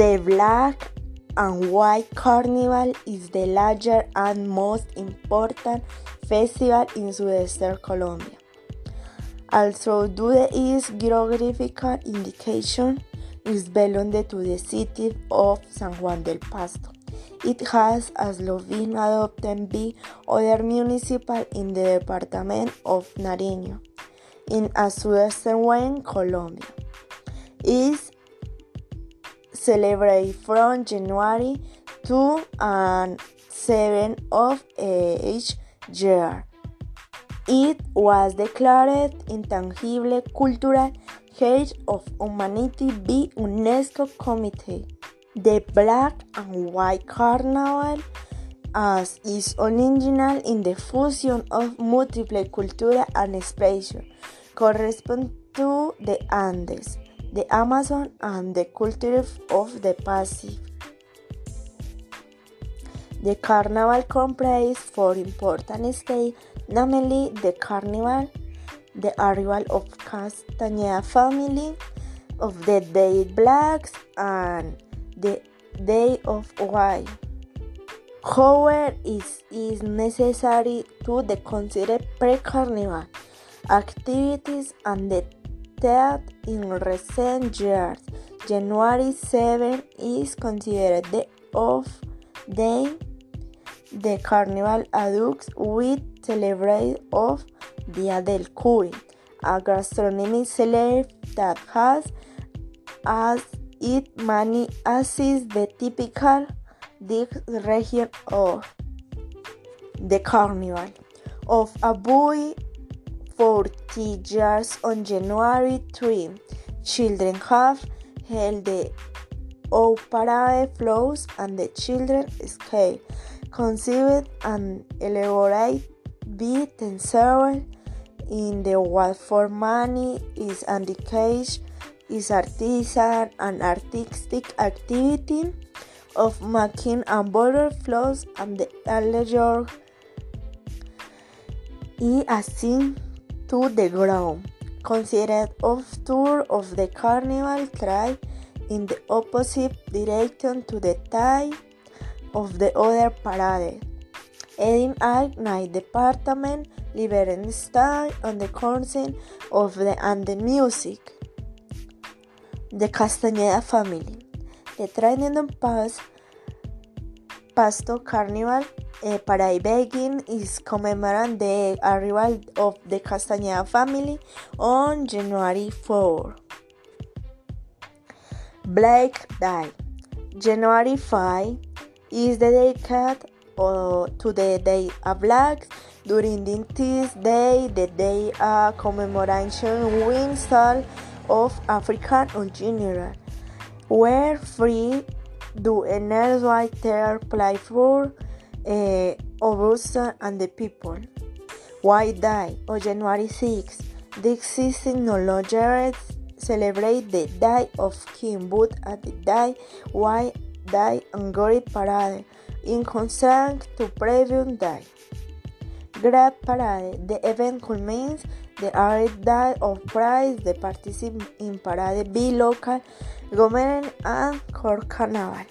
The Black and White Carnival is the larger and most important festival in southern Colombia. Although due its geographical indication is belonged to the city of San Juan del Pasto. It has also been adopted by other municipal in the department of Nariño, in a Colombia. Is celebrated from January 2 and 7 of each year. It was declared intangible cultural heritage of humanity by UNESCO Committee. The Black and White Carnival as is original in the fusion of multiple culture and expression correspond to the Andes, the Amazon and the culture of the Pacific. The carnival comprises four important stages, namely the carnival, the arrival of Castañeda family, of the Day Blacks, and the day of why. However, it is necessary to consider pre-carnival activities and the in recent years. January 7 is considered the off day the carnival adults with celebration of Dia del Cuy, a gastronomic celebration that has as it many assist the typical region of the carnival of a boy 40 years on January 3. Children have held the O parade flows and the children escape, conceived and elaborate by themselves in the what for money is indication is artisan and artistic activity of making and border flows and the allegory is assigned to the ground, considered of tour of the carnival tribe in the opposite direction to the type of the other parade. Edin Ag Night Department style on the concert of the and the music. The Castañeda family. The training past Pasto Carnival uh, Parade begin is commemorating the arrival of the Castañeda family on January 4. Black Day. January 5 is dedicated uh, to the Day of Blacks. During this day, the day a commemoration winter of African in general, were free do energy their play for uh, Augusta and the people. White Day on January 6, the existing no longer celebrate the Day of King but at the Day White Day and Glory Parade in contrast to previous day. Great Parade, the event culminates the eighth day of prize, the participants in Parade be local government and core carnival.